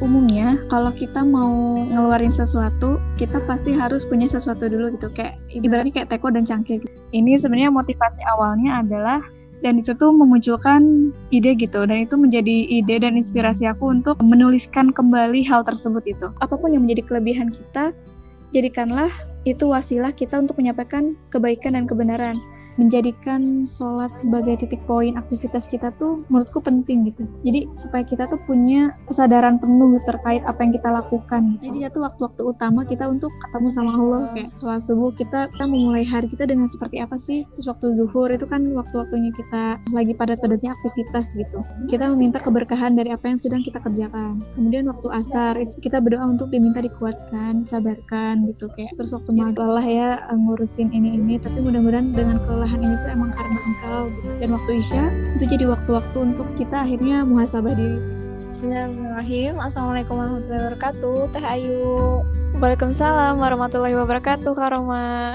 umumnya kalau kita mau ngeluarin sesuatu kita pasti harus punya sesuatu dulu gitu. Kayak ibaratnya kayak teko dan cangkir gitu. ini sebenarnya motivasi awalnya adalah dan itu tuh memunculkan ide gitu. Dan itu menjadi ide dan inspirasi aku untuk menuliskan kembali hal tersebut itu. Apa pun yang menjadi kelebihan kita jadikanlah itu wasilah kita untuk menyampaikan kebaikan dan kebenaran menjadikan sholat sebagai titik poin aktivitas kita tuh menurutku penting gitu. Jadi supaya kita tuh punya kesadaran penuh terkait apa yang kita lakukan. Jadi itu waktu-waktu utama kita untuk ketemu sama Allah kayak sholat subuh kita kita memulai hari kita dengan seperti apa sih? Terus waktu zuhur itu kan waktu-waktunya kita lagi padat-padatnya aktivitas gitu. Kita meminta keberkahan dari apa yang sedang kita kerjakan. Kemudian waktu asar itu kita berdoa untuk diminta dikuatkan, disabarkan gitu kayak. Terus waktu maghrib Allah ya ngurusin ini ini tapi mudah-mudahan dengan ke kelelahan ini tuh emang karena engkau gitu. Dan waktu Isya itu jadi waktu-waktu untuk kita akhirnya muhasabah diri. Bismillahirrahmanirrahim. Assalamualaikum warahmatullahi wabarakatuh. Teh Ayu. Waalaikumsalam warahmatullahi wabarakatuh, Kak Roma.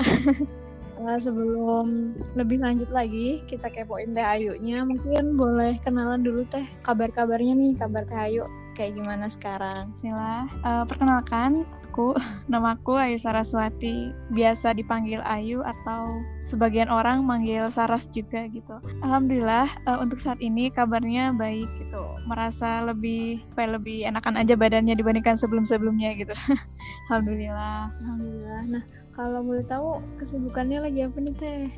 Nah, sebelum lebih lanjut lagi, kita kepoin Teh Ayunya. Mungkin boleh kenalan dulu Teh kabar-kabarnya nih, kabar Teh Ayu kayak gimana sekarang? Bismillah. Uh, perkenalkan, aku namaku Ayu Saraswati. Biasa dipanggil Ayu atau sebagian orang manggil Saras juga gitu. Alhamdulillah uh, untuk saat ini kabarnya baik gitu. Merasa lebih apa lebih enakan aja badannya dibandingkan sebelum-sebelumnya gitu. Alhamdulillah. Alhamdulillah. Nah kalau boleh tahu kesibukannya lagi apa nih teh?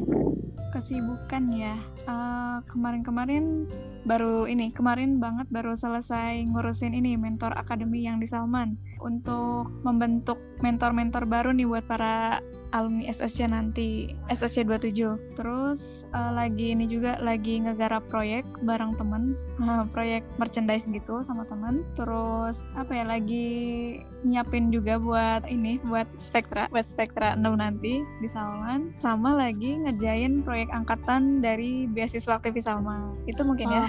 Kesibukan ya? Uh, kemarin-kemarin baru ini kemarin banget baru selesai ngurusin ini mentor akademi yang di Salman untuk membentuk mentor-mentor baru nih buat para alumni SSC nanti SSC 27 terus uh, lagi ini juga lagi ngegarap proyek bareng temen uh, proyek merchandise gitu sama temen. Terus apa ya lagi nyiapin juga buat ini buat Spektra buat Spektra 6 nanti di Salman. Sama lagi ngejain proyek angkatan dari beasiswa aktivis Salma itu mungkin ya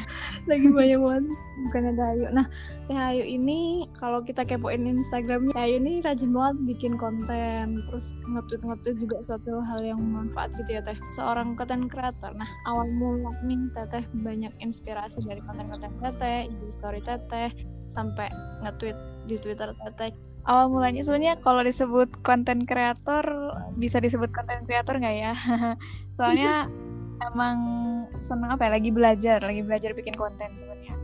lagi banyak banget. Bukan ada Ayu. Nah Teh Ayu ini kalau kita kepoin Instagramnya Teh Ayu ini rajin banget bikin konten. Terus nge-tweet nge-tweet juga suatu hal yang bermanfaat gitu ya Teh. Seorang konten kreator nah awal mula nih Teteh banyak inspirasi dari konten-konten Teteh di story Teteh sampai nge-tweet di Twitter Teteh awal mulanya sebenarnya kalau disebut konten kreator bisa disebut konten kreator nggak ya? Soalnya emang seneng apa ya lagi belajar lagi belajar bikin konten sebenarnya.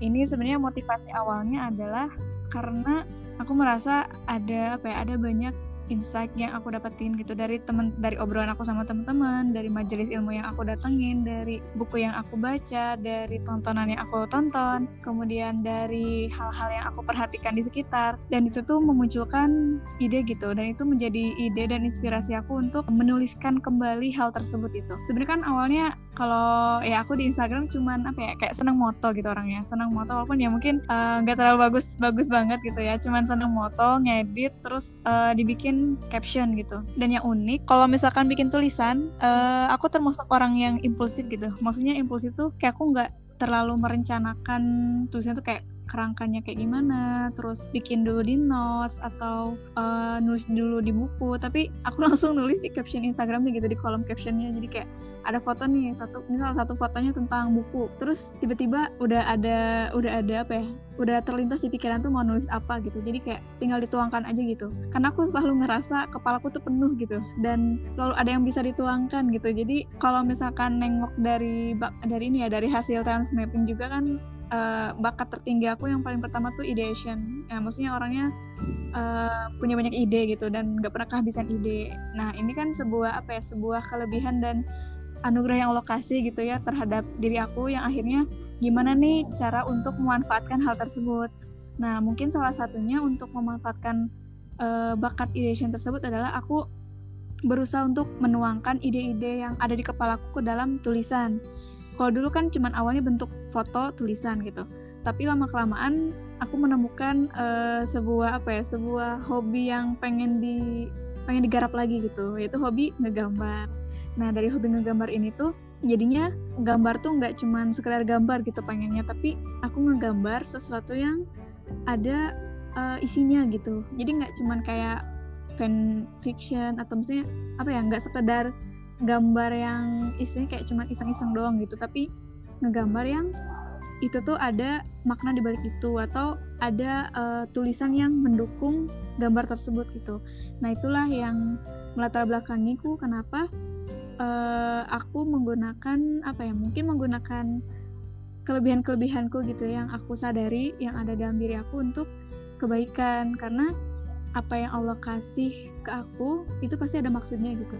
Ini sebenarnya motivasi awalnya adalah karena aku merasa ada apa ya ada banyak insight yang aku dapetin gitu. Dari temen dari obrolan aku sama teman-teman dari majelis ilmu yang aku datengin dari buku yang aku baca dari tontonan yang aku tonton kemudian dari hal-hal yang aku perhatikan di sekitar. Dan itu tuh memunculkan ide gitu. Dan itu menjadi ide dan inspirasi aku untuk menuliskan kembali hal tersebut itu. Sebenarnya kan awalnya kalau ya aku di Instagram cuman apa ya kayak seneng moto gitu orangnya. Seneng moto walaupun ya mungkin eh, nggak uh, terlalu bagus bagus banget gitu ya. Cuman seneng moto ngedit terus uh, dibikin caption gitu dan yang unik kalau misalkan bikin tulisan uh, aku termasuk orang yang impulsif gitu maksudnya impulsif tuh kayak aku nggak terlalu merencanakan tulisan tuh kayak kerangkanya kayak gimana, terus bikin dulu di notes atau uh, nulis dulu di buku. Tapi aku langsung nulis di caption Instagramnya gitu di kolom captionnya. Jadi kayak ada foto nih satu misal satu fotonya tentang buku terus tiba-tiba udah ada udah ada apa ya udah terlintas di pikiran tuh mau nulis apa gitu jadi kayak tinggal dituangkan aja gitu. Karena aku selalu ngerasa kepalaku tuh penuh gitu dan selalu ada yang bisa dituangkan gitu. Jadi kalau misalkan nengok dari dari ini ya dari hasil transmapping juga kan uh, bakat tertinggi aku yang paling pertama tuh ideation. Ya maksudnya orangnya uh, punya banyak ide gitu dan nggak pernah kehabisan ide. Nah ini kan sebuah apa ya sebuah kelebihan dan anugerah yang lokasi gitu ya terhadap diri aku yang akhirnya gimana nih cara untuk memanfaatkan hal tersebut. Nah, mungkin salah satunya untuk memanfaatkan uh, bakat ideation tersebut adalah aku berusaha untuk menuangkan ide-ide yang ada di kepalaku ke dalam tulisan. Kalau dulu kan cuman awalnya bentuk foto tulisan gitu. Tapi lama kelamaan aku menemukan uh, sebuah apa ya, sebuah hobi yang pengen di pengen digarap lagi gitu, yaitu hobi ngegambar Nah dari hobi ngegambar ini tuh jadinya gambar tuh nggak cuman sekedar gambar gitu pengennya, tapi aku ngegambar sesuatu yang ada uh, isinya gitu. Jadi nggak cuman kayak fan fiction atau misalnya apa ya nggak sekedar gambar yang isinya kayak cuman iseng-iseng doang gitu, tapi ngegambar yang itu tuh ada makna di balik itu atau ada uh, tulisan yang mendukung gambar tersebut gitu. Nah itulah yang melatar belakangiku kenapa uh, aku menggunakan apa ya mungkin menggunakan kelebihan-kelebihanku gitu ya, yang aku sadari yang ada dalam diri aku untuk kebaikan. Karena apa yang Allah kasih ke aku itu pasti ada maksudnya gitu.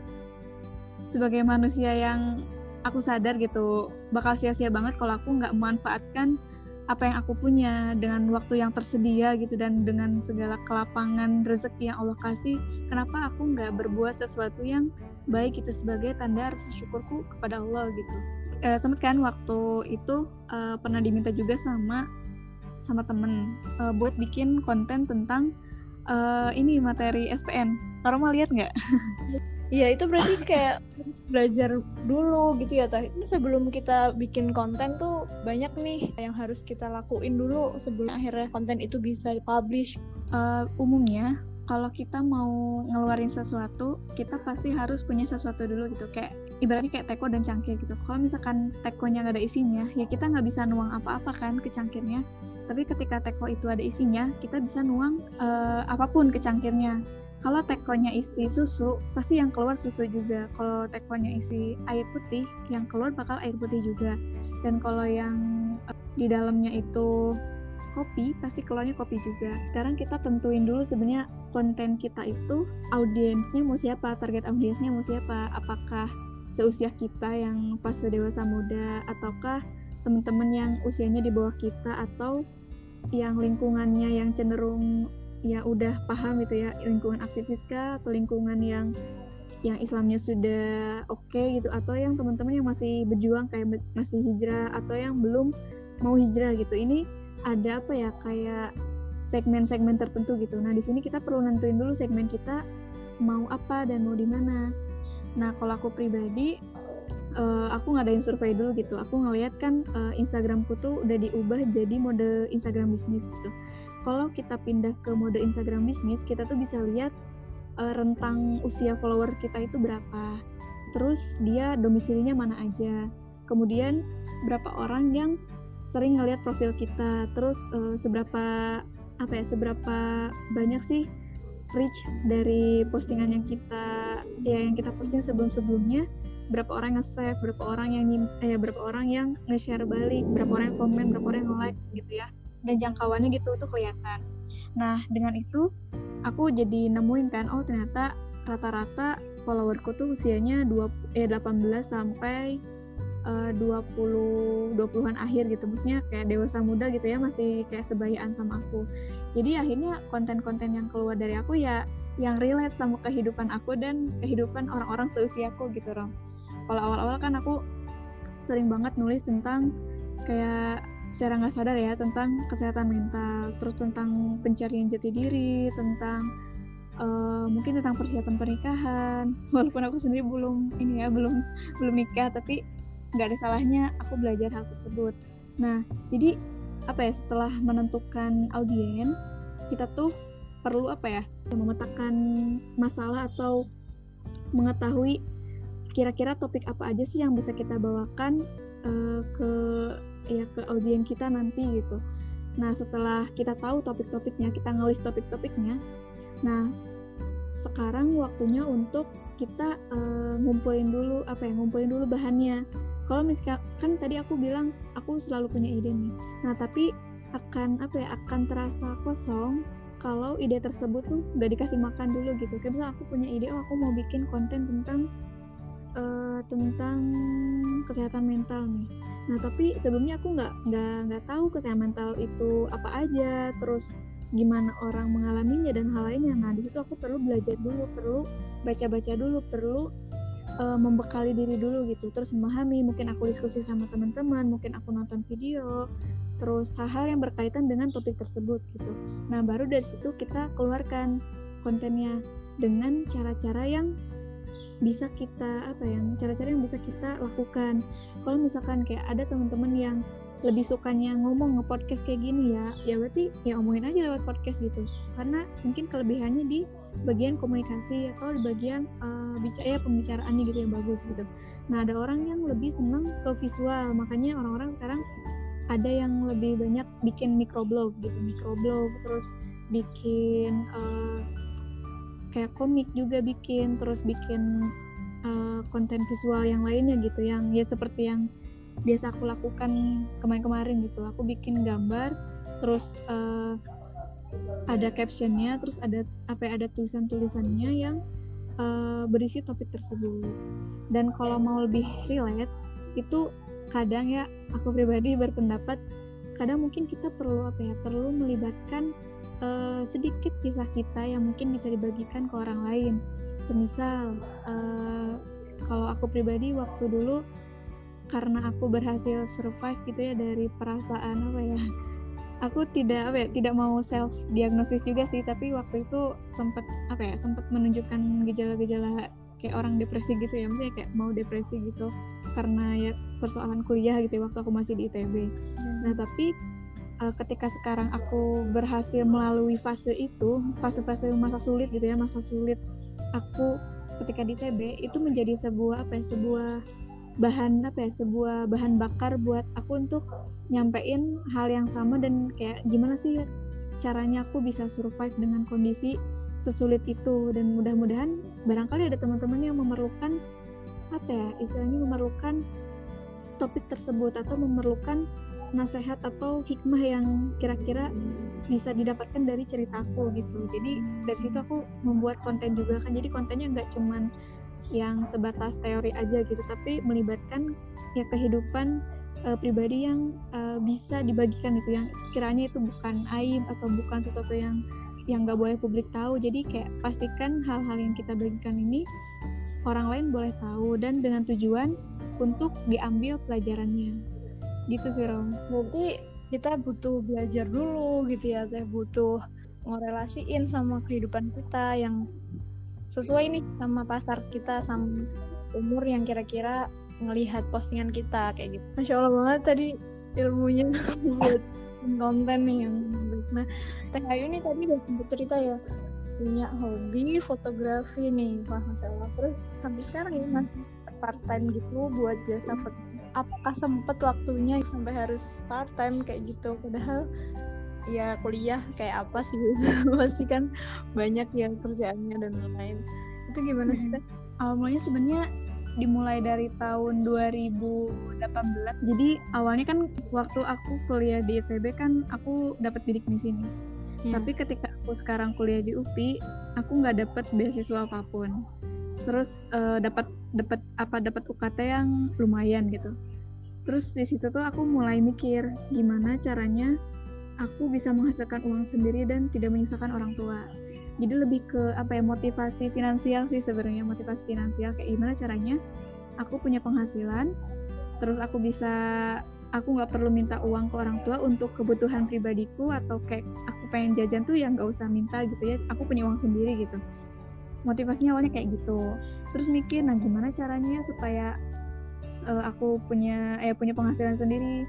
Sebagai manusia yang aku sadar gitu bakal sia-sia banget kalau aku nggak memanfaatkan apa yang aku punya dengan waktu yang tersedia gitu dan dengan segala kelapangan rezeki yang Allah kasih kenapa aku nggak berbuat sesuatu yang baik itu sebagai tanda rasa syukurku kepada Allah gitu e, sempet kan waktu itu e, pernah diminta juga sama sama temen e, buat bikin konten tentang uh, ini materi SPN. mau lihat nggak? Iya itu berarti kayak harus belajar dulu gitu ya Teh. Sebelum kita bikin konten tuh banyak nih yang harus kita lakuin dulu sebelum akhirnya konten itu bisa dipublish. Uh, umumnya kalau kita mau ngeluarin sesuatu, kita pasti harus punya sesuatu dulu gitu. Kayak ibaratnya kayak teko dan cangkir gitu. Kalau misalkan tekonya nggak ada isinya, ya kita nggak bisa nuang apa-apa kan ke cangkirnya. Tapi ketika teko itu ada isinya kita bisa nuang uh, apa pun ke cangkirnya. Kalau tekonya isi susu pasti yang keluar susu juga. Kalau tekonya isi air putih yang keluar bakal air putih juga. Dan kalau yang uh, di dalamnya itu kopi pasti keluarnya kopi juga. Sekarang kita tentuin dulu sebenarnya konten kita itu audiensnya mau siapa target audiensnya mau siapa? Apakah seusia kita yang pas dewasa muda ataukah teman-teman yang usianya di bawah kita atau yang lingkungannya yang cenderung ya udah paham gitu ya lingkungan aktivis kah atau lingkungan yang yang Islamnya sudah oke okay gitu atau yang teman-teman yang masih berjuang kayak masih hijrah atau yang belum mau hijrah gitu. Ini ada apa ya kayak segmen-segmen tertentu gitu. Nah di sini kita perlu nentuin dulu segmen kita mau apa dan mau di mana. Nah kalau aku pribadi uh, aku ngadain survei dulu gitu. Aku ngeliat kan uh, Instagramku tuh udah diubah jadi mode Instagram bisnis gitu. Kalau kita pindah ke mode Instagram bisnis kita tuh bisa lihat uh, rentang usia follower kita itu berapa. Terus dia domisilinya mana aja. Kemudian berapa orang yang sering ngelihat profil kita. Terus uh, seberapa apa ya seberapa banyak sih reach dari postingan yang kita ya yang kita posting sebelum-sebelumnya berapa orang nge-save, berapa orang yang eh berapa orang yang nge-share balik, berapa orang yang komen, berapa orang yang like gitu ya. Dan jangkauannya gitu tuh kelihatan. Nah, dengan itu aku jadi nemuin kan oh ternyata rata-rata followerku tuh usianya 20 eh 18 sampai uh, 20 20-an akhir gitu. Maksudnya kayak dewasa muda gitu ya, masih kayak sebayaan sama aku. Jadi akhirnya konten-konten yang keluar dari aku ya yang relate sama kehidupan aku dan kehidupan orang-orang seusiaku gitu, Rom kalau awal-awal kan aku sering banget nulis tentang kayak secara nggak sadar ya tentang kesehatan mental, terus tentang pencarian jati diri, tentang uh, mungkin tentang persiapan pernikahan. Walaupun aku sendiri belum ini ya belum belum nikah, tapi nggak ada salahnya aku belajar hal tersebut. Nah, jadi apa ya setelah menentukan audien kita tuh perlu apa ya memetakan masalah atau mengetahui kira-kira topik apa aja sih yang bisa kita bawakan uh, ke ya ke audiens kita nanti gitu. Nah setelah kita tahu topik-topiknya, kita ngelis topik-topiknya. Nah sekarang waktunya untuk kita uh, ngumpulin dulu apa ya ngumpulin dulu bahannya. Kalau misalkan kan tadi aku bilang aku selalu punya ide nih. Nah tapi akan apa ya akan terasa kosong kalau ide tersebut tuh gak dikasih makan dulu gitu. Kayak misalnya aku punya ide, oh aku mau bikin konten tentang uh, tentang kesehatan mental nih. Nah tapi sebelumnya aku nggak nggak nggak tahu kesehatan mental itu apa aja, terus gimana orang mengalaminya dan hal lainnya. Nah di situ aku perlu belajar dulu, perlu baca-baca dulu, perlu uh, membekali diri dulu gitu, terus memahami. Mungkin aku diskusi sama teman-teman, mungkin aku nonton video, terus hal-hal yang berkaitan dengan topik tersebut gitu. Nah baru dari situ kita keluarkan kontennya dengan cara-cara yang bisa kita apa ya cara-cara yang bisa kita lakukan kalau misalkan kayak ada teman-teman yang lebih sukanya ngomong nge-podcast kayak gini ya ya berarti ya omongin aja lewat podcast gitu karena mungkin kelebihannya di bagian komunikasi atau di bagian uh, bicara ya pembicaraannya gitu yang bagus gitu. Nah ada orang yang lebih senang ke visual makanya orang-orang sekarang ada yang lebih banyak bikin microblog gitu microblog terus bikin uh, kayak komik juga bikin terus bikin uh, konten visual yang lainnya gitu yang ya seperti yang biasa aku lakukan kemarin-kemarin gitu. Aku bikin gambar terus uh, ada captionnya terus ada apa ya, ada tulisan-tulisannya yang uh, berisi topik tersebut. Dan kalau mau lebih relate itu kadang ya aku pribadi berpendapat kadang mungkin kita perlu apa ya perlu melibatkan uh, sedikit kisah kita yang mungkin bisa dibagikan ke orang lain. Semisal uh, kalau aku pribadi waktu dulu karena aku berhasil survive gitu ya dari perasaan apa ya aku tidak apa ya tidak mau self diagnosis juga sih tapi waktu itu sempat apa ya sempat menunjukkan gejala-gejala kayak orang depresi gitu ya maksudnya kayak mau depresi gitu karena ya persoalan kuliah gitu ya, waktu aku masih di ITB. Hmm. Nah tapi uh, ketika sekarang aku berhasil melalui fase itu, fase-fase masa sulit gitu ya, masa sulit aku ketika di ITB itu menjadi sebuah apa ya, sebuah bahan apa ya, sebuah bahan bakar buat aku untuk nyampein hal yang sama dan kayak gimana sih caranya aku bisa survive dengan kondisi sesulit itu. Dan mudah-mudahan barangkali ada teman-teman yang memerlukan apa ya istilahnya memerlukan topik tersebut atau memerlukan nasihat atau hikmah yang kira-kira bisa didapatkan dari ceritaku gitu. Jadi dari situ aku membuat konten juga kan. Jadi kontennya nggak cuman yang sebatas teori aja gitu tapi melibatkan ya kehidupan uh, pribadi yang uh, bisa dibagikan itu yang sekiranya itu bukan aib atau bukan sesuatu yang yang nggak boleh publik tahu. Jadi kayak pastikan hal-hal yang kita bagikan ini orang lain boleh tahu dan dengan tujuan untuk diambil pelajarannya. Gitu sih Rom. Berarti kita butuh belajar dulu gitu ya teh. Butuh ngorelasiin sama kehidupan kita yang sesuai nih sama pasar kita sama umur yang kira-kira ngelihat postingan kita kayak gitu. Masya Allah banget tadi ilmunya. Buat konten nih yang nah Teh Ayu nih tadi udah sempet cerita ya punya hobi fotografi nih. Wah masya allah. Terus sampai sekarang ya masih part time gitu buat jasa foto. Apakah sempet waktunya sampai harus part time kayak gitu? Padahal ya kuliah kayak apa sih? Pasti kan banyak yang kerjaannya dan lain-lain. Itu gimana sih hmm. awalnya sebenarnya dimulai dari tahun 2018 jadi awalnya kan waktu aku kuliah di ITB kan aku dapat bidik di sini. Yeah. tapi ketika aku sekarang kuliah di UPI aku nggak dapet beasiswa apa pun. Terus uh, dapat dapat apa dapat UKT yang lumayan gitu. Terus di situ tuh aku mulai mikir gimana caranya aku bisa menghasilkan uang sendiri dan tidak menyusahkan orang tua. Jadi lebih ke apa ya motivasi finansial sih sebenarnya motivasi finansial. Kayak gimana caranya? Aku punya penghasilan terus aku bisa aku nggak perlu minta uang ke orang tua untuk kebutuhan pribadiku atau kayak aku pengen jajan tuh yang nggak usah minta gitu ya. Aku punya uang sendiri gitu. Motivasinya awalnya kayak gitu. Terus mikir nah gimana caranya supaya uh, aku punya eh punya penghasilan sendiri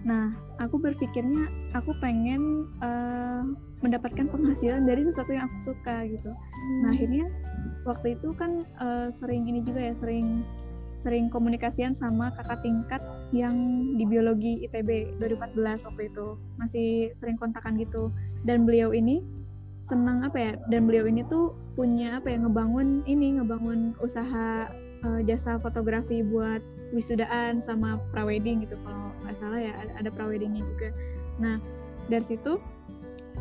nah aku berpikirnya aku pengen uh, mendapatkan penghasilan dari sesuatu yang aku suka gitu. Nah hmm. akhirnya waktu itu kan uh, sering ini juga ya sering sering komunikasian sama kakak tingkat yang di biologi ITB 2014 waktu itu. Masih sering kontakan gitu. Dan beliau ini senang apa ya dan beliau ini tuh punya apa ya ngebangun ini ngebangun usaha uh, jasa fotografi buat wisudaan sama prawedding gitu. Kalau nggak salah ya ada, ada praweddingnya juga. Nah dari situ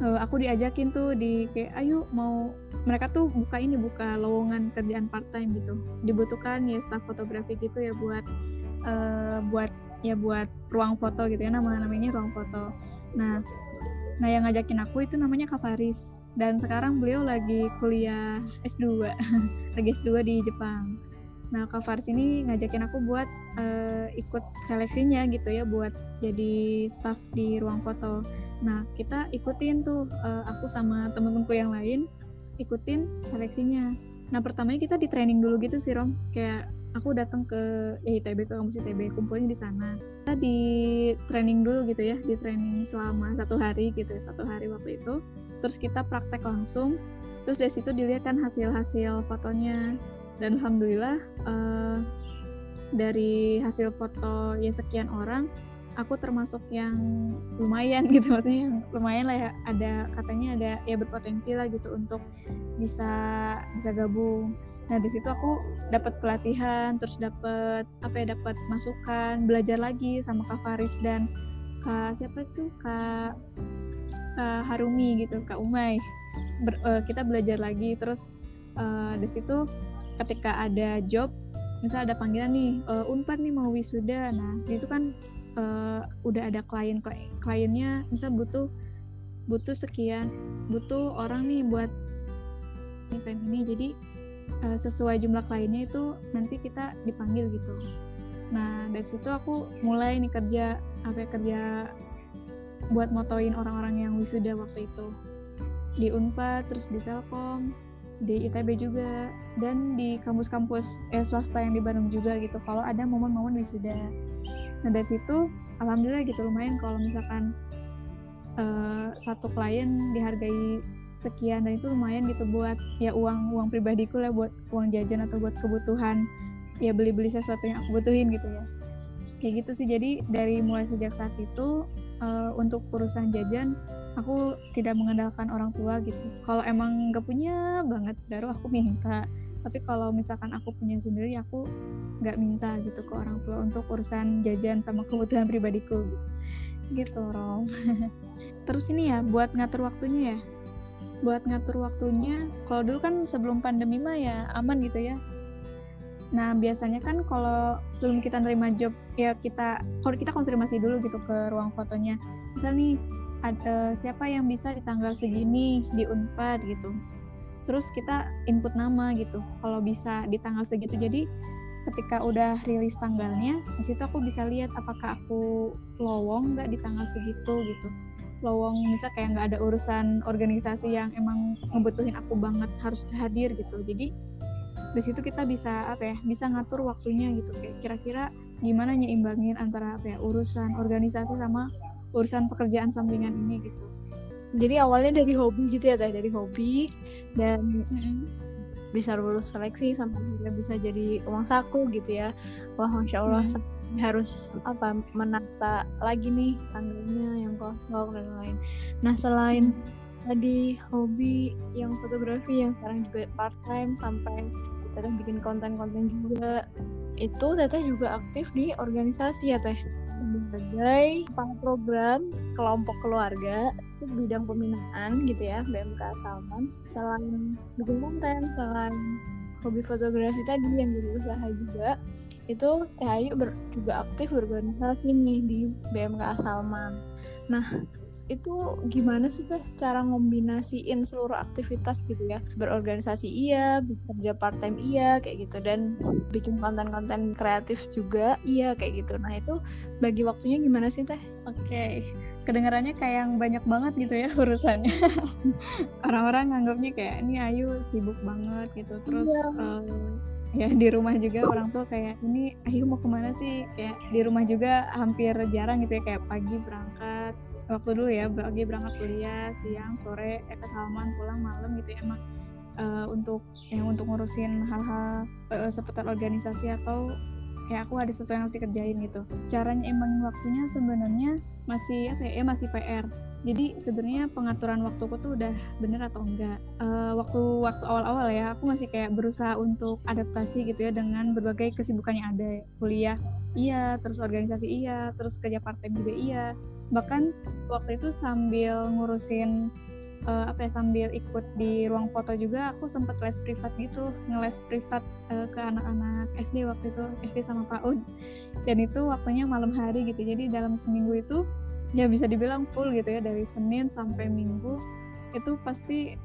uh, aku diajakin tuh di kayak ayo mau mereka tuh buka ini buka lowongan kerjaan part time gitu. Dibutuhkan ya staff fotografi gitu ya buat uh, buat ya buat ruang foto gitu ya nama namanya ruang foto. Nah nah yang ngajakin aku itu namanya Kak dan sekarang beliau lagi kuliah S2 lagi S2 di Jepang nah Kak Faris ini ngajakin aku buat uh, ikut seleksinya gitu ya buat jadi staff di ruang foto Nah, kita ikutin tuh uh, aku sama temen-temenku yang lain ikutin seleksinya. Nah, pertamanya kita di training dulu gitu sih, Rom. Kayak aku datang ke ya, ITB ke kampus ITB kumpulnya di sana. Kita di training dulu gitu ya, di training selama satu hari gitu, satu hari waktu itu. Terus kita praktek langsung. Terus dari situ dilihat kan hasil-hasil fotonya. Dan alhamdulillah uh, dari hasil foto ya sekian orang aku termasuk yang lumayan gitu. Maksudnya lumayan lah ya. Ada katanya ada ya berpotensi lah gitu untuk bisa bisa gabung. Nah di situ aku dapat pelatihan terus dapat apa ya dapat masukan belajar lagi sama kak Faris dan kak siapa itu? Kak kak Harumi gitu kak Umay. Ber, uh, kita belajar lagi. Terus uh, di situ ketika ada job misal ada panggilan nih uh, unpad nih mau wisuda. Nah itu kan uh, udah ada klien kliennya misal butuh butuh sekian butuh orang nih buat event ini. Jadi uh, sesuai jumlah kliennya itu nanti kita dipanggil gitu. Nah dari situ aku mulai nih kerja apa ya, kerja buat motoin orang-orang yang wisuda waktu itu. Di Unpad terus di Telkom di ITB juga dan di kampus-kampus eh, swasta yang di Bandung juga gitu. Kalau ada momen-momen wisuda nah dari situ alhamdulillah gitu lumayan kalau misalkan uh, satu klien dihargai sekian dan itu lumayan gitu buat ya uang uang pribadiku lah buat uang jajan atau buat kebutuhan. Ya beli-beli sesuatu yang aku butuhin gitu ya. Kayak gitu sih. Jadi dari mulai sejak saat itu uh, untuk urusan jajan aku tidak mengandalkan orang tua gitu. Kalau emang nggak punya banget baru aku minta. Tapi kalau misalkan aku punya sendiri aku nggak minta gitu ke orang tua untuk urusan jajan sama kebutuhan pribadiku gitu, gitu Rom. Terus ini ya buat ngatur waktunya ya. Buat ngatur waktunya kalau dulu kan sebelum pandemi mah ya aman gitu ya nah biasanya kan kalau sebelum kita nerima job ya kita kalau kita konfirmasi dulu gitu ke ruang fotonya. Misal nih ada siapa yang bisa di tanggal segini di unpad gitu. Terus kita input nama gitu. Kalau bisa di tanggal segitu. Jadi ketika udah rilis tanggalnya di situ aku bisa lihat apakah aku lowong nggak di tanggal segitu gitu. Lowong misal kayak nggak ada urusan organisasi yang emang ngebutuhin aku banget harus hadir gitu. Jadi di situ kita bisa apa ya bisa ngatur waktunya gitu. Kayak kira-kira gimana nyimbangin antara apa ya urusan organisasi sama urusan pekerjaan sampingan ini gitu. Jadi awalnya dari hobi gitu ya teh? Dari hobi dan bisa lulus seleksi sampai bisa jadi uang saku gitu ya. Wah masya allah hmm harus apa menata lagi nih tanggalnya yang kosong dan lain nah selain tadi hobi yang fotografi yang sekarang juga part time sampai teteh bikin konten-konten juga. Itu teteh juga aktif di organisasi ya teh. Sebagai program kelompok keluarga bidang pembinaan gitu ya BMK Salman. Selain bikin konten selain hobi fotografi tadi yang jadi usaha juga itu Teh Ayu ber, juga aktif berorganisasi nih di BMK Salman. Nah itu gimana sih teh cara ngombinasiin seluruh aktivitas gitu ya berorganisasi iya bekerja part time iya kayak gitu dan bikin konten-konten kreatif juga iya kayak gitu nah itu bagi waktunya gimana sih teh? Oke okay kedengarannya kayak yang banyak banget gitu ya urusannya orang-orang nganggapnya kayak ini Ayu sibuk banget gitu terus yeah. Iya. uh, ya di rumah juga orang tuh kayak ini Ayu mau ke mana sih kayak di rumah juga hampir jarang gitu ya kayak pagi berangkat waktu dulu ya pagi berangkat kuliah siang sore eh, ke Salman pulang malam gitu ya emang uh, untuk yang untuk ngurusin hal-hal uh, seputar organisasi atau kayak aku ada sesuatu yang harus dikerjain gitu. Caranya emang waktunya sebenarnya masih apa ya, ya masih PR jadi sebenarnya pengaturan waktuku tuh udah bener atau enggak? Waktu waktu awal-awal ya aku masih kayak berusaha untuk adaptasi gitu ya dengan berbagai kesibukan yang ada. Kuliah iya terus organisasi iya terus kerja part time juga iya bahkan waktu itu sambil ngurusin uh, apa ya sambil ikut di ruang foto juga aku sempat les privat gitu. Ngeles privat uh, ke anak-anak SD waktu itu SD sama PAUD dan itu waktunya malam hari gitu. Jadi dalam seminggu itu ya bisa dibilang full gitu ya dari Senin sampai Minggu itu pasti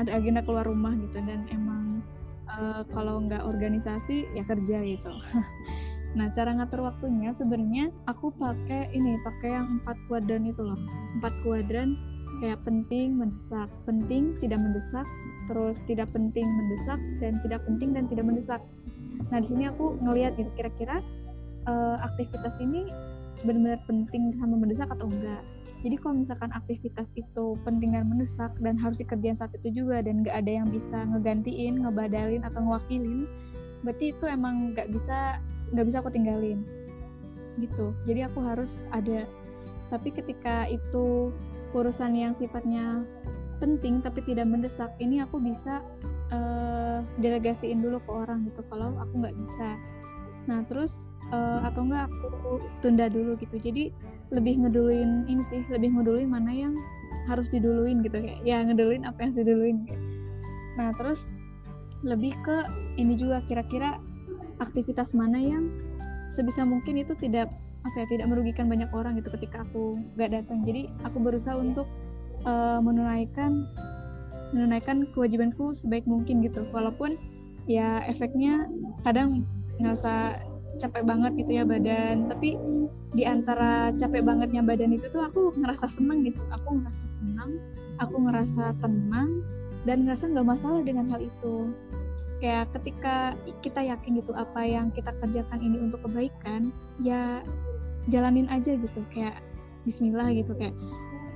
ada agenda keluar rumah gitu. Dan emang uh, kalau nggak organisasi ya kerja gitu Nah, cara ngatur waktunya sebenarnya aku pakai ini, pakai yang empat kuadran itu loh. Empat kuadran kayak penting mendesak. Penting tidak mendesak. Terus tidak penting mendesak. Dan tidak penting dan tidak mendesak. Nah di sini aku ngelihat gitu kira-kira uh, aktivitas ini benar-benar penting sama mendesak atau enggak. Jadi kalau misalkan aktivitas itu penting dan mendesak dan harus dikerjain saat itu juga dan nggak ada yang bisa ngegantiin ngebadalin atau ngewakilin berarti itu emang nggak bisa nggak bisa aku tinggalin. Gitu. Jadi aku harus ada. Tapi ketika itu urusan yang sifatnya penting tapi tidak mendesak ini aku bisa uh, delegasiin dulu ke orang gitu kalau aku nggak bisa. Nah terus uh, atau enggak aku tunda dulu gitu. Jadi lebih ngeduluin ini sih lebih ngeduluin mana yang harus diduluin gitu kayak ya ngeduluin apa yang harus diduluin. Nah terus lebih ke ini juga kira-kira aktivitas mana yang sebisa mungkin itu tidak apa ya tidak merugikan banyak orang gitu ketika aku nggak datang. Jadi aku berusaha untuk uh, menunaikan menunaikan kewajibanku sebaik mungkin gitu. Walaupun ya efeknya kadang ngerasa capek banget gitu ya badan. Tapi di antara capek bangetnya badan itu tuh aku ngerasa senang gitu. Aku ngerasa senang aku ngerasa tenang dan ngerasa nggak masalah dengan hal itu kayak ketika kita yakin gitu apa yang kita kerjakan ini untuk kebaikan ya jalanin aja gitu kayak Bismillah gitu kayak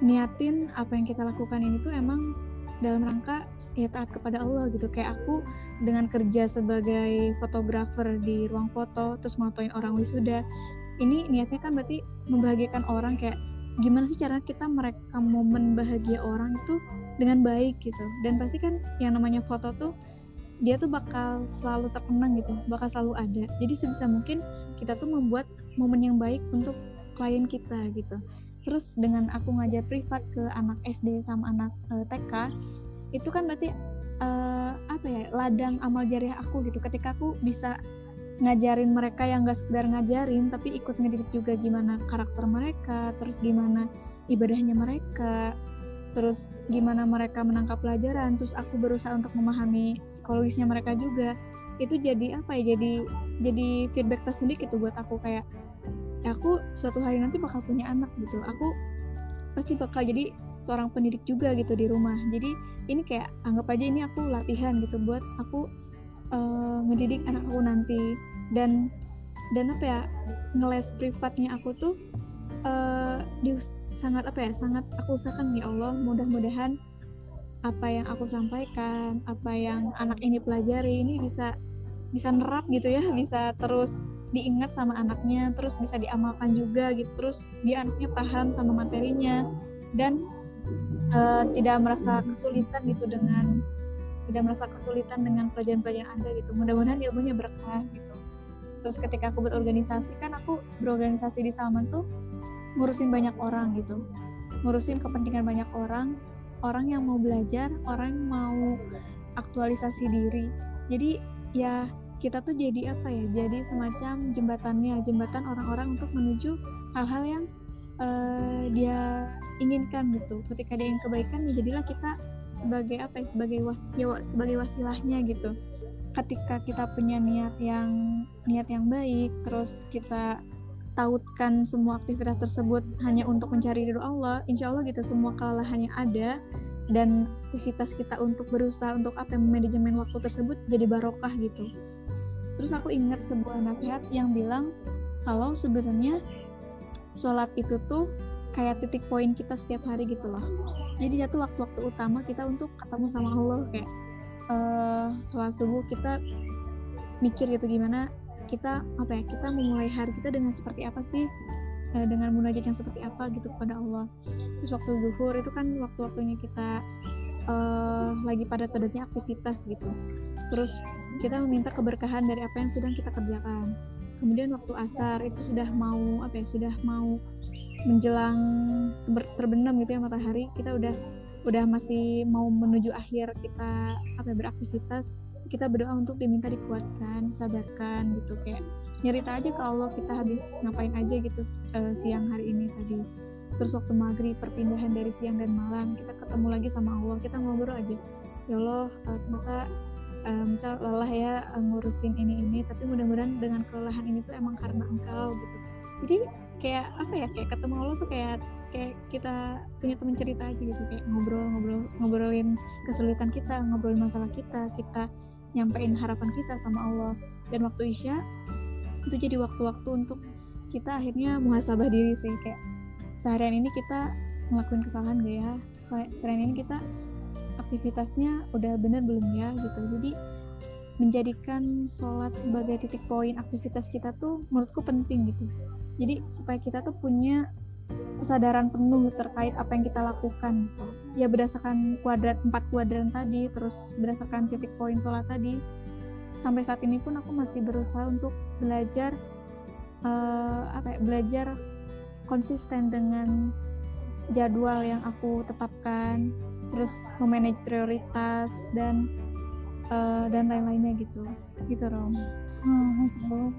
niatin apa yang kita lakukan ini tuh emang dalam rangka ya taat kepada Allah gitu. Kayak aku dengan kerja sebagai fotografer di ruang foto terus motoin orang wisuda ini niatnya kan berarti membahagiakan orang kayak gimana sih cara kita merekam momen bahagia orang itu dengan baik gitu. Dan pasti kan yang namanya foto tuh dia tuh bakal selalu terkenang gitu bakal selalu ada. Jadi sebisa mungkin kita tuh membuat momen yang baik untuk klien kita gitu. Terus dengan aku ngajar privat ke anak SD sama anak uh, eh, TK itu kan berarti uh, apa ya ladang amal jariah aku gitu. Ketika aku bisa ngajarin mereka yang gak sekedar ngajarin tapi ikut ngedidik juga gimana karakter mereka terus gimana ibadahnya mereka terus gimana mereka menangkap pelajaran terus aku berusaha untuk memahami psikologisnya mereka juga. Itu jadi apa ya jadi jadi feedback tersendiri gitu buat aku kayak ya aku suatu hari nanti bakal punya anak gitu. Aku pasti bakal jadi seorang pendidik juga gitu di rumah. Jadi ini kayak anggap aja ini aku latihan gitu buat aku uh, ngedidik anak aku nanti. Dan dan apa ya ngeles privatnya aku tuh uh, di sangat apa ya sangat aku usahakan ya Allah mudah-mudahan apa yang aku sampaikan apa yang anak ini pelajari ini bisa bisa nerap gitu ya bisa terus diingat sama anaknya terus bisa diamalkan juga gitu terus dia anaknya paham sama materinya dan uh, tidak merasa kesulitan gitu dengan tidak merasa kesulitan dengan pelajaran-pelajaran Anda gitu. Mudah-mudahan ilmunya berkah gitu. Terus ketika aku berorganisasi kan aku berorganisasi di Salman tuh ngurusin banyak orang gitu. Ngurusin kepentingan banyak orang, orang yang mau belajar, orang yang mau aktualisasi diri. Jadi ya kita tuh jadi apa ya? Jadi semacam jembatannya, jembatan orang-orang untuk menuju hal-hal yang uh, dia inginkan gitu ketika dia ingin kebaikan ya jadilah kita sebagai apa ya sebagai was ya, sebagai wasilahnya gitu ketika kita punya niat yang niat yang baik terus kita tautkan semua aktivitas tersebut hanya untuk mencari ridho Allah insya Allah gitu semua kelelahan yang ada dan aktivitas kita untuk berusaha untuk apa yang manajemen waktu tersebut jadi barokah gitu. Terus aku ingat sebuah nasihat yang bilang kalau sebenarnya sholat itu tuh kayak titik poin kita setiap hari gitu loh. Jadi itu waktu-waktu utama kita untuk ketemu sama Allah kayak uh, sholat subuh kita mikir gitu gimana kita apa ya kita memulai hari kita dengan seperti apa sih? Uh, dengan munajat yang seperti apa gitu kepada Allah. Terus waktu zuhur itu kan waktu-waktunya kita uh, lagi padat-padatnya aktivitas gitu. Terus kita meminta keberkahan dari apa yang sedang kita kerjakan. Kemudian waktu asar itu sudah mau apa ya sudah mau menjelang terbenam gitu ya matahari kita udah udah masih mau menuju akhir kita apa ya, beraktivitas kita berdoa untuk diminta dikuatkan sadarkan gitu. Kayak nyerita aja ke Allah kita habis ngapain aja gitu uh, siang hari ini tadi. Terus waktu maghrib perpindahan dari siang dan malam kita ketemu lagi sama Allah kita ngobrol aja. Ya Allah uh, uh, misal lelah ya ngurusin ini ini tapi mudah-mudahan dengan kelelahan ini tuh emang karena engkau gitu. Jadi kayak apa ya kayak ketemu Allah tuh kayak kayak kita punya teman cerita aja gitu. Kayak ngobrol ngobrol ngobrolin kesulitan kita ngobrolin masalah kita kita nyampein harapan kita sama Allah. Dan waktu isya itu jadi waktu-waktu untuk kita akhirnya muhasabah diri sih kayak seharian ini kita ngelakuin kesalahan gak ya? Kayak seharian ini kita aktivitasnya udah bener belum ya gitu. Jadi menjadikan sholat sebagai titik poin aktivitas kita tuh menurutku penting gitu. Jadi supaya kita tuh punya kesadaran penuh terkait apa yang kita lakukan gitu. ya berdasarkan kuadrat empat kuadran tadi terus berdasarkan titik poin sholat tadi sampai saat ini pun aku masih berusaha untuk belajar uh, apa ya, belajar konsisten dengan jadwal yang aku tetapkan terus memanage prioritas dan uh, dan lain-lainnya gitu gitu Rom. Hmm,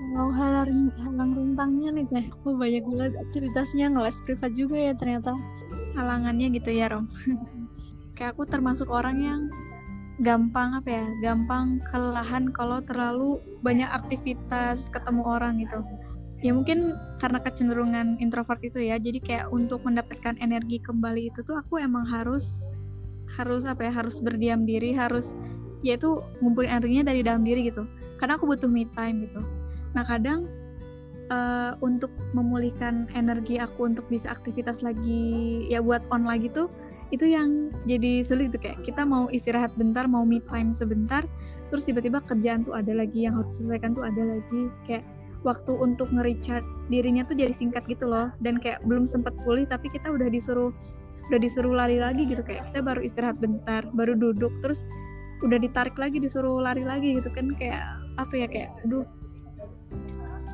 kalau halang, halang rintangnya nih teh, oh banyak banget aktivitasnya ngeles privat juga ya ternyata. Halangannya gitu ya Rom. Kayak aku termasuk orang yang gampang apa ya, gampang kelelahan kalau terlalu banyak aktivitas ketemu orang gitu. Ya mungkin karena kecenderungan introvert itu ya, jadi kayak untuk mendapatkan energi kembali itu tuh aku emang harus harus apa ya, harus berdiam diri, harus yaitu ngumpulin energinya dari dalam diri gitu karena aku butuh me time gitu nah kadang uh, untuk memulihkan energi aku untuk bisa aktivitas lagi ya buat on lagi tuh itu yang jadi sulit tuh kayak kita mau istirahat bentar mau me time sebentar terus tiba-tiba kerjaan tuh ada lagi yang harus diselesaikan tuh ada lagi kayak waktu untuk nge-recharge dirinya tuh jadi singkat gitu loh dan kayak belum sempat pulih tapi kita udah disuruh udah disuruh lari lagi gitu kayak kita baru istirahat bentar baru duduk terus udah ditarik lagi disuruh lari lagi gitu kan kayak apa ya kayak aduh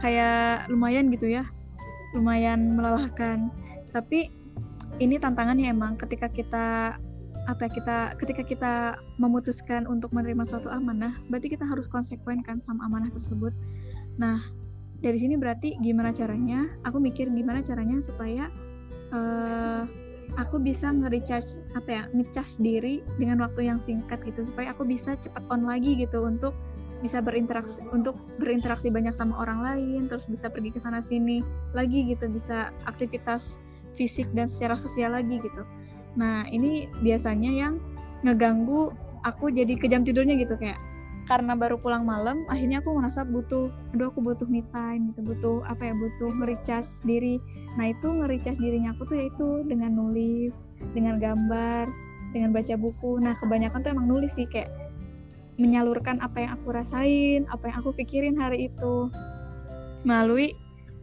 kayak lumayan gitu ya. Lumayan melelahkan. Tapi ini tantangannya emang ketika kita apa ya kita ketika kita memutuskan untuk menerima suatu amanah berarti kita harus konsekuen kan sama amanah tersebut. Nah dari sini berarti gimana caranya? Aku mikir gimana caranya supaya uh, aku bisa nge-recharge apa ya ngecas diri dengan waktu yang singkat gitu supaya aku bisa cepat on lagi gitu untuk bisa berinteraksi untuk berinteraksi banyak sama orang lain terus bisa pergi ke sana sini lagi gitu bisa aktivitas fisik dan secara sosial lagi gitu. Nah ini biasanya yang ngeganggu aku jadi kejam tidurnya gitu kayak karena baru pulang malam akhirnya aku merasa butuh aduh aku butuh me time gitu butuh apa ya butuh nge-recharge diri. Nah itu nge-recharge dirinya aku tuh yaitu dengan nulis dengan gambar dengan baca buku. Nah kebanyakan tuh emang nulis sih kayak menyalurkan apa yang aku rasain apa yang aku pikirin hari itu. Melalui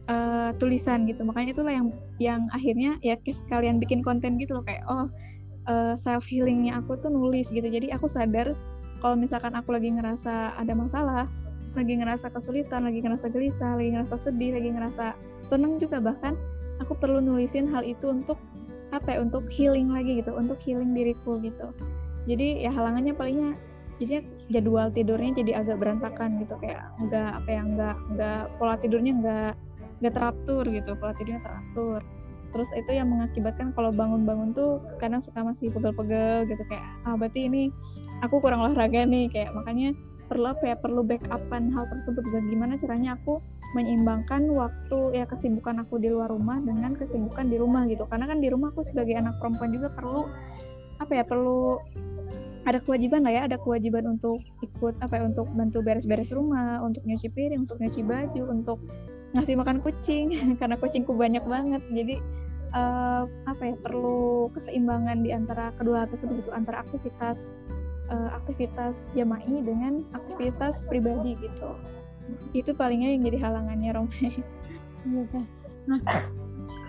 uh, tulisan gitu. Makanya itulah yang yang akhirnya ya sekalian bikin konten gitu loh. Kayak oh uh, eh, self healingnya aku tuh nulis gitu. Jadi aku sadar kalau misalkan aku lagi ngerasa ada masalah lagi ngerasa kesulitan lagi ngerasa gelisah lagi ngerasa sedih lagi ngerasa seneng juga bahkan aku perlu nulisin hal itu untuk apa ya? Untuk healing lagi gitu untuk healing diriku gitu. Jadi ya halangannya palingnya jadi jadwal tidurnya jadi agak berantakan gitu. Kayak nggak apa ya nggak nggak pola tidurnya nggak nggak teratur gitu. Pola tidurnya teratur. Terus itu yang mengakibatkan kalau bangun-bangun tuh kadang suka masih pegel-pegel gitu. Kayak ah berarti ini aku kurang olahraga nih. Kayak makanya perlu apa ya perlu backupan hal tersebut dan gimana caranya aku menyeimbangkan waktu ya kesibukan aku di luar rumah dengan kesibukan di rumah gitu. Karena kan di rumah aku sebagai anak perempuan juga perlu apa ya perlu ada kewajiban lah ya? Ada kewajiban untuk ikut apa ya untuk bantu beres-beres rumah untuk nyuci piring untuk nyuci baju untuk ngasih makan kucing. Karena kucingku banyak banget. Jadi uh, apa ya perlu keseimbangan di antara kedua hal tersebut itu antara aktivitas uh, aktivitas jama'i dengan aktivitas pribadi gitu. Itu palingnya yang jadi halangannya Rome iya nah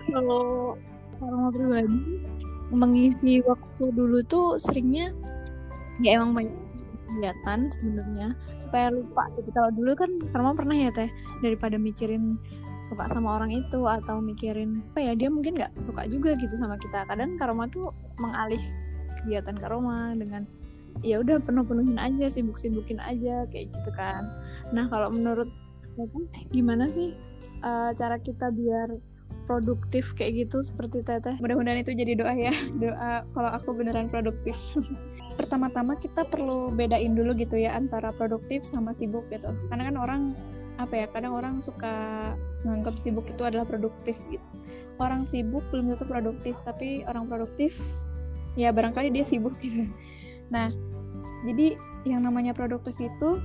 kalau kalau pribadi mengisi waktu dulu tuh seringnya ya emang banyak kegiatan sebenarnya. Supaya lupa gitu. Kalau dulu kan karena pernah ya teh? Daripada mikirin suka sama orang itu atau mikirin apa ya dia mungkin nggak suka juga gitu sama kita. Kadang Karoma tuh mengalih kegiatan Karoma dengan ya udah penuh-penuhin aja sibuk-sibukin aja kayak gitu kan. Nah kalau menurut Teteh gimana sih uh, cara kita biar produktif kayak gitu seperti Teteh mudah-mudahan itu jadi doa ya. Doa kalau aku beneran produktif pertama-tama kita perlu bedain dulu gitu ya antara produktif sama sibuk gitu. Karena kan orang apa ya kadang orang suka menganggap sibuk itu adalah produktif gitu. Orang sibuk belum tentu produktif tapi orang produktif ya barangkali dia sibuk gitu. Nah jadi yang namanya produktif itu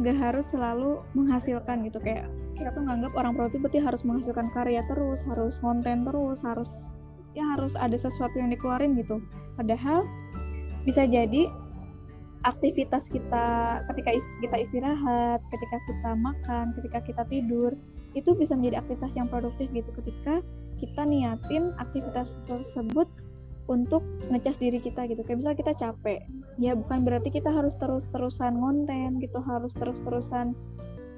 nggak harus selalu menghasilkan gitu. Kayak kita tuh nganggap orang produktif berarti harus menghasilkan karya terus harus konten terus harus ya harus ada sesuatu yang dikeluarin gitu. Padahal bisa jadi aktivitas kita ketika kita istirahat, ketika kita makan, ketika kita tidur, itu bisa menjadi aktivitas yang produktif gitu ketika kita niatin aktivitas tersebut untuk ngecas diri kita gitu. Kayak misalnya kita capek ya bukan berarti kita harus terus-terusan ngonten gitu harus terus-terusan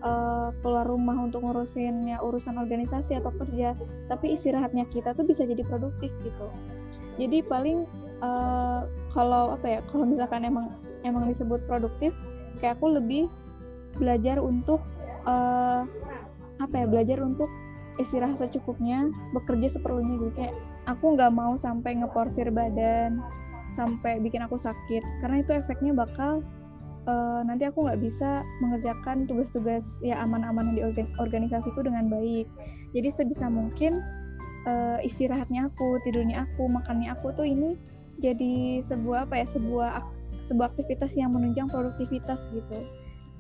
uh, keluar rumah untuk ngurusin ya urusan organisasi atau kerja tapi istirahatnya kita tuh bisa jadi produktif gitu. Jadi paling uh, kalau apa ya kalau misalkan emang emang disebut produktif kayak aku lebih belajar untuk uh, apa ya belajar untuk istirahat secukupnya bekerja seperlunya. Gitu kayak aku nggak mau sampai ngeporsir badan sampai bikin aku sakit. Karena itu efeknya bakal uh, nanti aku nggak bisa mengerjakan tugas-tugas ya aman-aman di organ organisasiku dengan baik. Jadi sebisa mungkin uh, istirahatnya aku tidurnya aku makannya aku tuh ini jadi sebuah apa ya sebuah sebuah aktivitas yang menunjang produktivitas gitu.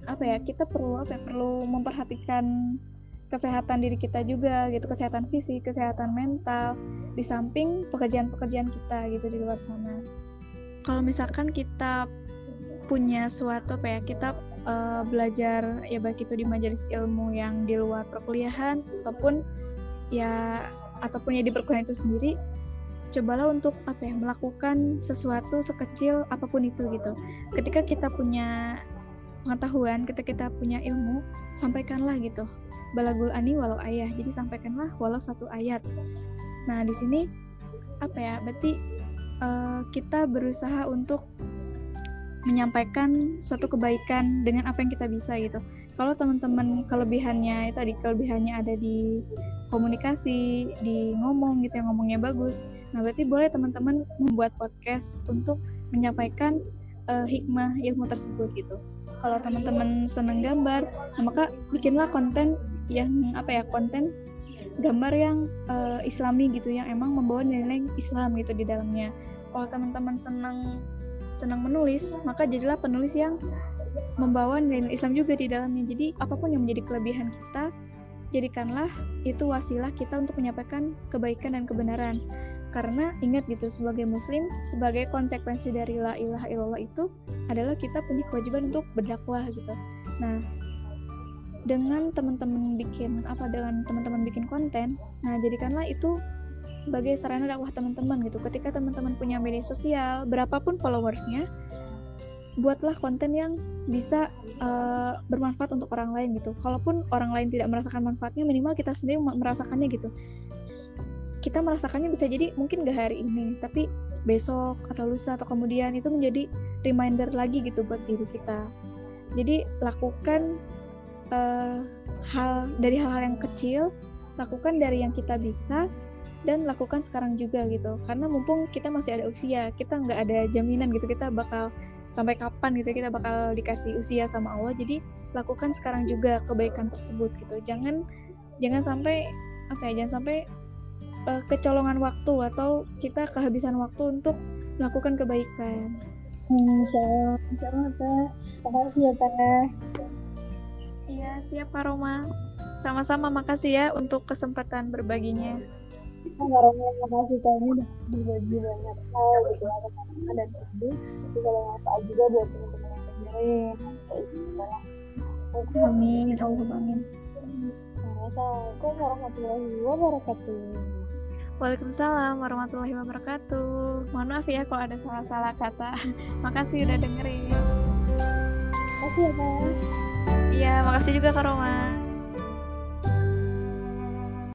Apa ya kita perlu apa ya, perlu memperhatikan kesehatan diri kita juga gitu kesehatan fisik kesehatan mental di samping pekerjaan-pekerjaan kita gitu di luar sana. Kalau misalkan kita punya suatu apa ya kita uh, belajar ya baik itu di majelis ilmu yang di luar perkuliahan ataupun ya ataupun ya di perkuliahan itu sendiri cobalah untuk apa ya melakukan sesuatu sekecil apa pun itu gitu. Ketika kita punya pengetahuan ketika kita punya ilmu sampaikanlah gitu. Balagul ani walau ayah. Jadi sampaikanlah walau satu ayat. Nah di sini apa ya berarti uh, kita berusaha untuk menyampaikan suatu kebaikan dengan apa yang kita bisa gitu. Kalau teman-teman kelebihannya tadi kelebihannya ada di komunikasi di ngomong gitu yang ngomongnya bagus. Nah berarti boleh teman-teman membuat podcast untuk menyampaikan uh, hikmah ilmu tersebut gitu. Kalau teman-teman senang gambar nah maka bikinlah konten yang apa ya konten gambar yang uh, islami gitu yang emang membawa nilai Islam gitu di dalamnya. Kalau teman-teman senang senang menulis maka jadilah penulis yang membawa nilai Islam juga di dalamnya. Jadi apa pun yang menjadi kelebihan kita jadikanlah itu wasilah kita untuk menyampaikan kebaikan dan kebenaran. Karena ingat gitu sebagai muslim sebagai konsekuensi dari la ilaha illallah itu adalah kita punya kewajiban untuk berdakwah gitu. Nah dengan teman-teman bikin apa dengan teman-teman bikin konten nah jadikanlah itu sebagai sarana dakwah teman-teman gitu. Ketika teman-teman punya media sosial berapapun followersnya buatlah konten yang bisa uh, bermanfaat untuk orang lain gitu. Kalaupun orang lain tidak merasakan manfaatnya minimal kita sendiri merasakannya gitu. Kita merasakannya bisa jadi mungkin gak hari ini tapi besok atau lusa atau kemudian itu menjadi reminder lagi gitu buat diri kita. Jadi lakukan uh, hal dari hal-hal yang kecil lakukan dari yang kita bisa dan lakukan sekarang juga gitu. Karena mumpung kita masih ada usia kita nggak ada jaminan gitu kita bakal sampai kapan gitu kita bakal dikasih usia sama Allah jadi lakukan sekarang juga kebaikan tersebut gitu jangan jangan sampai apa ya jangan sampai uh, kecolongan waktu atau kita kehabisan waktu untuk melakukan kebaikan. Insya Allah, Insya Allah, Teh. Terima kasih ya, Teh. Iya, siap Kak Roma. Sama-sama makasih ya untuk kesempatan berbaginya. Kak Roma, makasih kamu udah berbagi banyak hal gitu ya teman-teman dan semoga bisa bermanfaat juga buat teman-teman yang dengerin kayak gitu Amin, Allahumma amin. Assalamualaikum warahmatullahi wabarakatuh. Waalaikumsalam warahmatullahi wabarakatuh. Mohon maaf ya kalau ada salah-salah kata. Makasih udah dengerin. Makasih ya, Pak. Iya, makasih juga Kak Roma.